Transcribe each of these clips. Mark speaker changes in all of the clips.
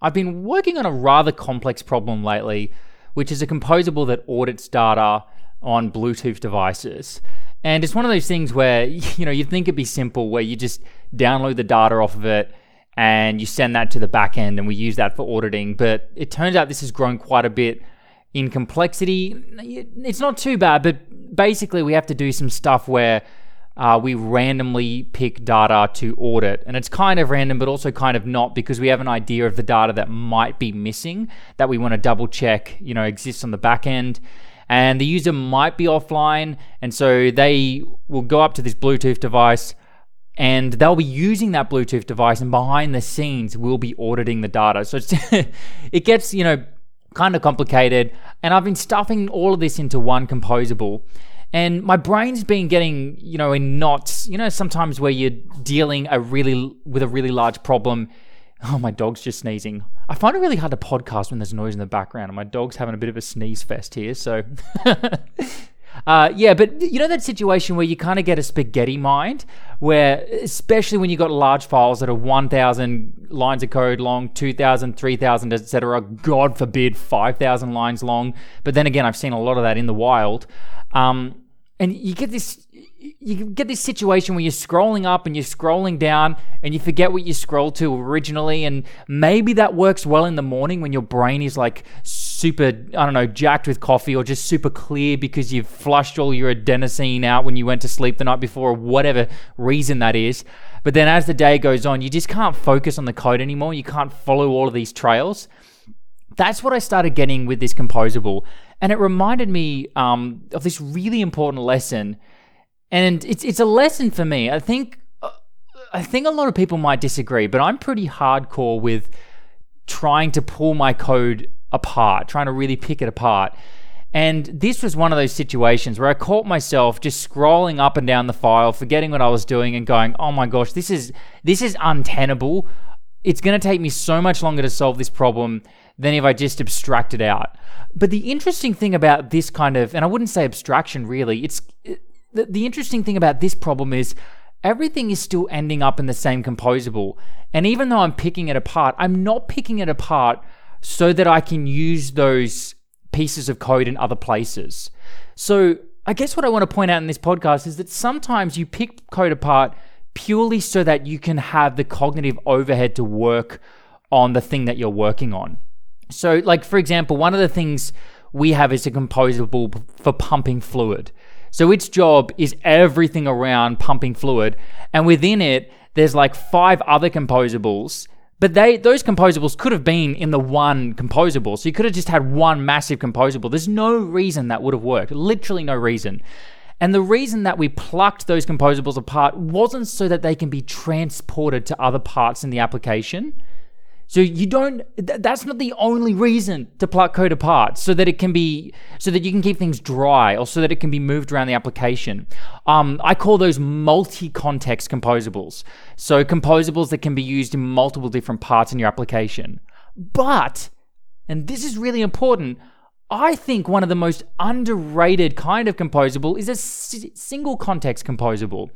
Speaker 1: I've been working on a rather complex problem lately, which is a composable that audits data on Bluetooth devices. And it's one of those things where, you know, you'd think it'd be simple, where you just download the data off of it and you send that to the back end and we use that for auditing. But it turns out this has grown quite a bit in complexity. It's not too bad, but basically we have to do some stuff where uh, we randomly pick data to audit. And it's kind of random, but also kind of not because we have an idea of the data that might be missing that we want to double check, you know, exists on the back end and the user might be offline, and so they will go up to this Bluetooth device and they'll be using that Bluetooth device, and behind the scenes, we'll be auditing the data. So it gets, you know, kind of complicated, and I've been stuffing all of this into one composable. And my brain's been getting, you know, in knots. You know, sometimes where you're dealing a really with a really large problem Oh, my dog's just sneezing. I find it really hard to podcast when there's noise in the background, and my dog's having a bit of a sneeze fest here. So, uh, yeah, but you know that situation where you kind of get a spaghetti mind, where especially when you've got large files that are 1,000 lines of code long, 2,000, 3,000, etc. God forbid, 5,000 lines long. But then again, I've seen a lot of that in the wild. Um, and you get this you get this situation where you're scrolling up and you're scrolling down and you forget what you scrolled to originally. And maybe that works well in the morning when your brain is like super i don't know jacked with coffee or just super clear because you've flushed all your adenosine out when you went to sleep the night before or whatever reason that is. But then as the day goes on you just can't focus on the code anymore. You can't follow all of these trails that's what i started getting with this composable and it reminded me um, of this really important lesson and it's it's a lesson for me. I think uh, I think a lot of people might disagree, but I'm pretty hardcore with trying to pull my code apart, trying to really pick it apart. And this was one of those situations where I caught myself just scrolling up and down the file, forgetting what I was doing and going, "Oh my gosh, this is this is untenable. It's going to take me so much longer to solve this problem than if I just abstract it out." But the interesting thing about this kind of, and I wouldn't say abstraction really, it's the, the interesting thing about this problem is everything is still ending up in the same composable. And even though I'm picking it apart, I'm not picking it apart so that I can use those pieces of code in other places. So I guess what I want to point out in this podcast is that sometimes you pick code apart purely so that you can have the cognitive overhead to work on the thing that you're working on. So, like, for example, one of the things we have is a composable for pumping fluid. So its job is everything around pumping fluid, and within it, there's like five other composables. But they those composables could have been in the one composable. So you could have just had one massive composable. There's no reason that would have worked. Literally no reason. And the reason that we plucked those composables apart wasn't so that they can be transported to other parts in the application. So you don't. Th- that's not the only reason to pluck code apart, so that it can be, so that you can keep things dry, or so that it can be moved around the application. Um, I call those multi-context composables. So composables that can be used in multiple different parts in your application. But, and this is really important, I think one of the most underrated kind of composable is a s- single context composable.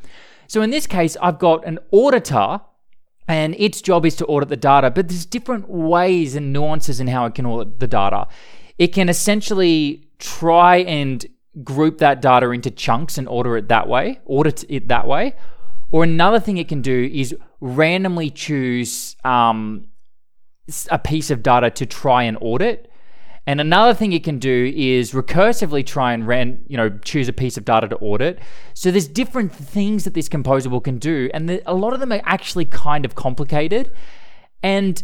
Speaker 1: So in this case, I've got an auditor and its job is to audit the data, but there's different ways and nuances in how it can audit the data. It can essentially try and group that data into chunks and order it that way, audit it that way. Or another thing it can do is randomly choose um, a piece of data to try and audit. And another thing it can do is recursively try and ran, you know, choose a piece of data to audit. So there's different things that this composable can do, and the, a lot of them are actually kind of complicated. And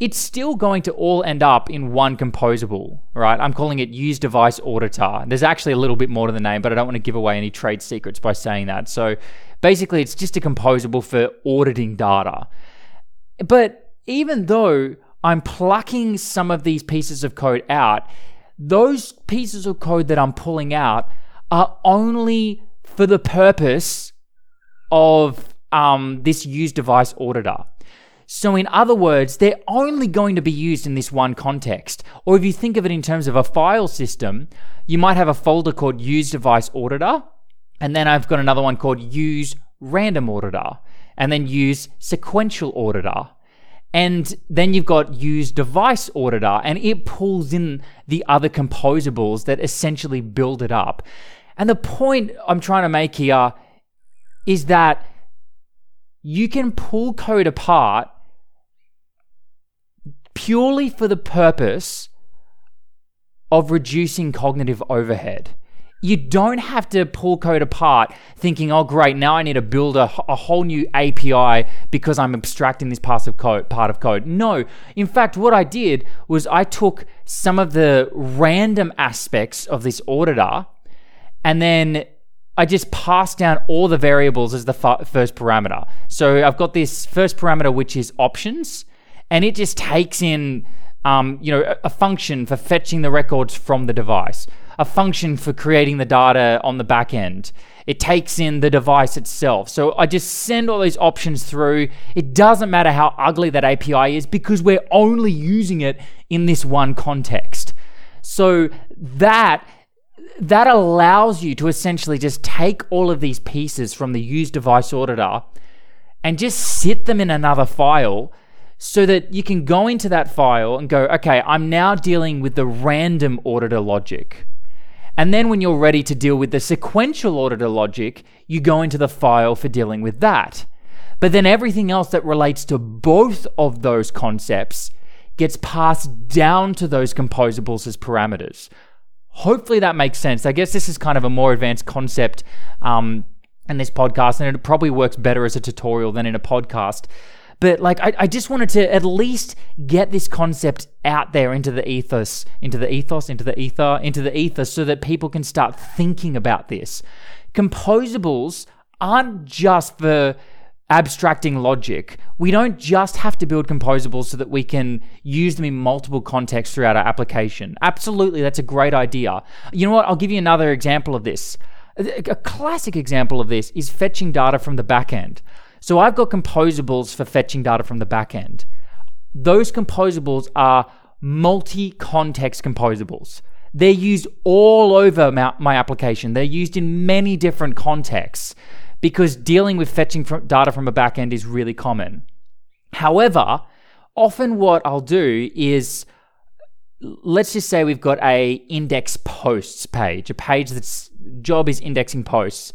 Speaker 1: it's still going to all end up in one composable, right? I'm calling it use device auditor. There's actually a little bit more to the name, but I don't want to give away any trade secrets by saying that. So basically, it's just a composable for auditing data. But even though I'm plucking some of these pieces of code out. Those pieces of code that I'm pulling out are only for the purpose of um, this use device auditor. So, in other words, they're only going to be used in this one context. Or if you think of it in terms of a file system, you might have a folder called use device auditor, and then I've got another one called use random auditor, and then use sequential auditor. And then you've got use device auditor, and it pulls in the other composables that essentially build it up. And the point I'm trying to make here is that you can pull code apart purely for the purpose of reducing cognitive overhead. You don't have to pull code apart thinking, oh, great, now I need to build a, a whole new API because I'm abstracting this part of, code, part of code. No. In fact, what I did was I took some of the random aspects of this auditor and then I just pass down all the variables as the first parameter. So I've got this first parameter, which is options, and it just takes in, um, you know, a function for fetching the records from the device a function for creating the data on the back end. It takes in the device itself. So I just send all these options through. It doesn't matter how ugly that API is because we're only using it in this one context. So that that allows you to essentially just take all of these pieces from the use device auditor and just sit them in another file so that you can go into that file and go, okay, I'm now dealing with the random auditor logic. And then when you're ready to deal with the sequential auditor logic, you go into the file for dealing with that. But then everything else that relates to both of those concepts gets passed down to those composables as parameters. Hopefully that makes sense. I guess this is kind of a more advanced concept um, in this podcast, and it probably works better as a tutorial than in a podcast. But like, I, I just wanted to at least get this concept out there into the ethos, into the ethos, into the ether, into the ether, so that people can start thinking about this. Composables aren't just for abstracting logic. We don't just have to build composables so that we can use them in multiple contexts throughout our application. Absolutely, that's a great idea. You know what? I'll give you another example of this. A classic example of this is fetching data from the backend. So I've got composables for fetching data from the backend. Those composables are multi context composables. They're used all over my application. They're used in many different contexts because dealing with fetching data from a backend is really common. However, often what I'll do is let's just say we've got a index posts page, a page that's job is indexing posts.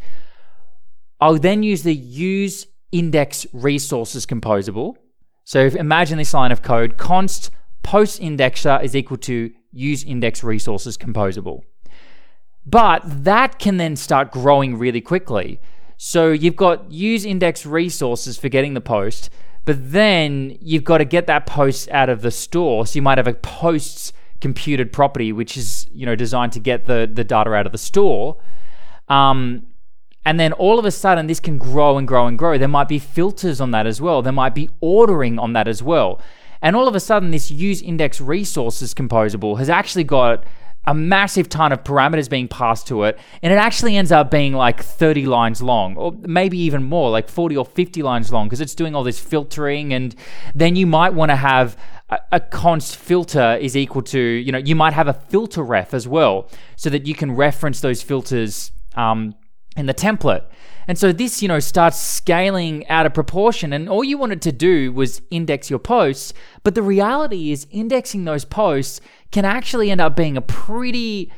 Speaker 1: I'll then use the use index resources composable. So imagine this line of code const post indexer is equal to use index resources composable. But that can then start growing really quickly. So you've got use index resources for getting the post, but then you've got to get that post out of the store. So you might have a posts computed property, which is you know designed to get the the data out of the store. Um, and then all of a sudden, this can grow and grow and grow. There might be filters on that as well. There might be ordering on that as well. And all of a sudden, this use index resources composable has actually got a massive ton of parameters being passed to it. And it actually ends up being like 30 lines long, or maybe even more, like 40 or 50 lines long, because it's doing all this filtering. And then you might want to have a, const filter is equal to, you know, you might have a filter ref as well, so that you can reference those filters. Um, in the template. And so this, you know, starts scaling out of proportion. And all you wanted to do was index your posts. But the reality is, indexing those posts can actually end up being a pretty,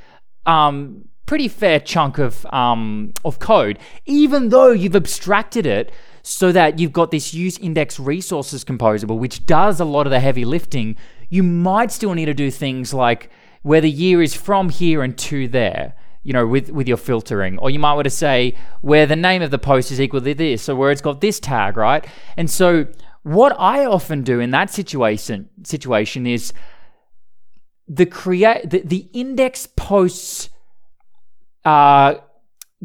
Speaker 1: um, pretty fair chunk of um, of code, even though you've abstracted it so that you've got this use index resources composable, which does a lot of the heavy lifting. You might still need to do things like where the year is from here and to there you know, with, with your filtering. Or you might want to say where the name of the post is equal to this, or where it's got this tag, right? And so what I often do in that situation situation is the create the, the index posts uh,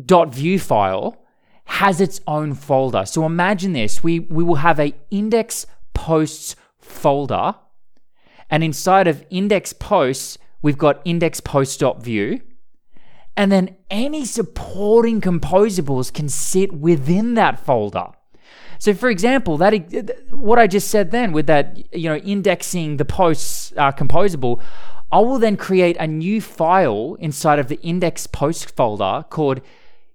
Speaker 1: dot vue file has its own folder. So imagine this: we we will have a index posts folder, and inside of index posts, we've got index post dot vue and then any supporting composables can sit within that folder. So, for example, that what I just said then with that, you know, indexing the posts uh, composable, I will then create a new file inside of the index post folder called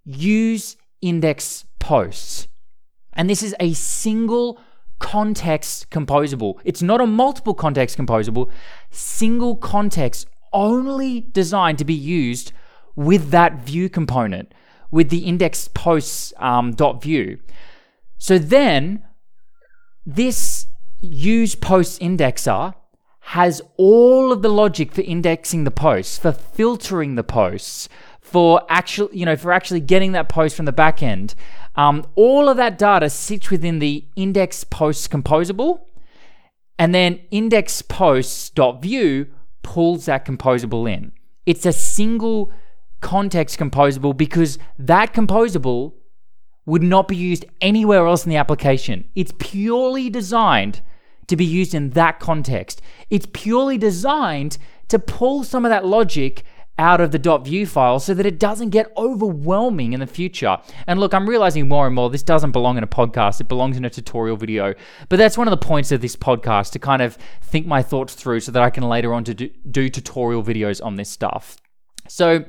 Speaker 1: use index posts. And this is a single context composable. It's not a multiple context composable, single context only designed to be used with that Vue component, with the index posts um, dot vue. So then this use post indexer has all of the logic for indexing the posts, for filtering the posts, for actually, you know, for actually getting that post from the back end. Um, all of that data sits within the index posts composable, and then index posts.vue pulls that composable in. It's a single context composable because that composable would not be used anywhere else in the application. It's purely designed to be used in that context. It's purely designed to pull some of that logic out of the .vue file so that it doesn't get overwhelming in the future. And look, I'm realizing more and more this doesn't belong in a podcast, it belongs in a tutorial video. But that's one of the points of this podcast to kind of think my thoughts through so that I can later on to do, do tutorial videos on this stuff. So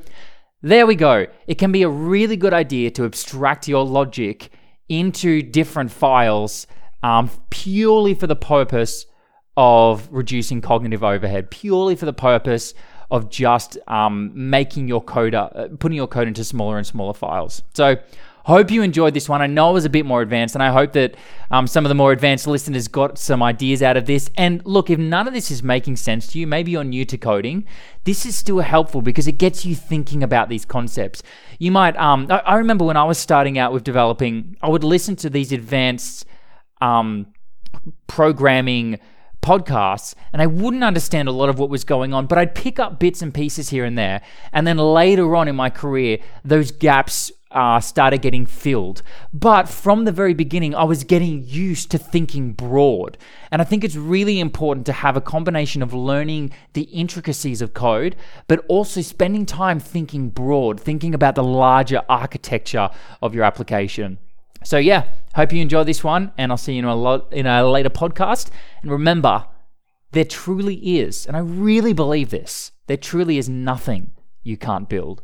Speaker 1: there we go. It can be a really good idea to abstract your logic into different files um, purely for the purpose of reducing cognitive overhead, purely for the purpose of just um, making your code, uh, putting your code into smaller and smaller files. So, hope you enjoyed this one. I know it was a bit more advanced, and I hope that um, some of the more advanced listeners got some ideas out of this. And look, if none of this is making sense to you, maybe you're new to coding, this is still helpful because it gets you thinking about these concepts. You might, um, I, I remember when I was starting out with developing, I would listen to these advanced um, programming podcasts and I wouldn't understand a lot of what was going on, but I'd pick up bits and pieces here and there. And then later on in my career, those gaps uh, started getting filled. But from the very beginning, I was getting used to thinking broad. And I think it's really important to have a combination of learning the intricacies of code, but also spending time thinking broad, thinking about the larger architecture of your application. So yeah, hope you enjoy this one, and I'll see you in a lot in a later podcast. And remember, there truly is, and I really believe this, there truly is nothing you can't build.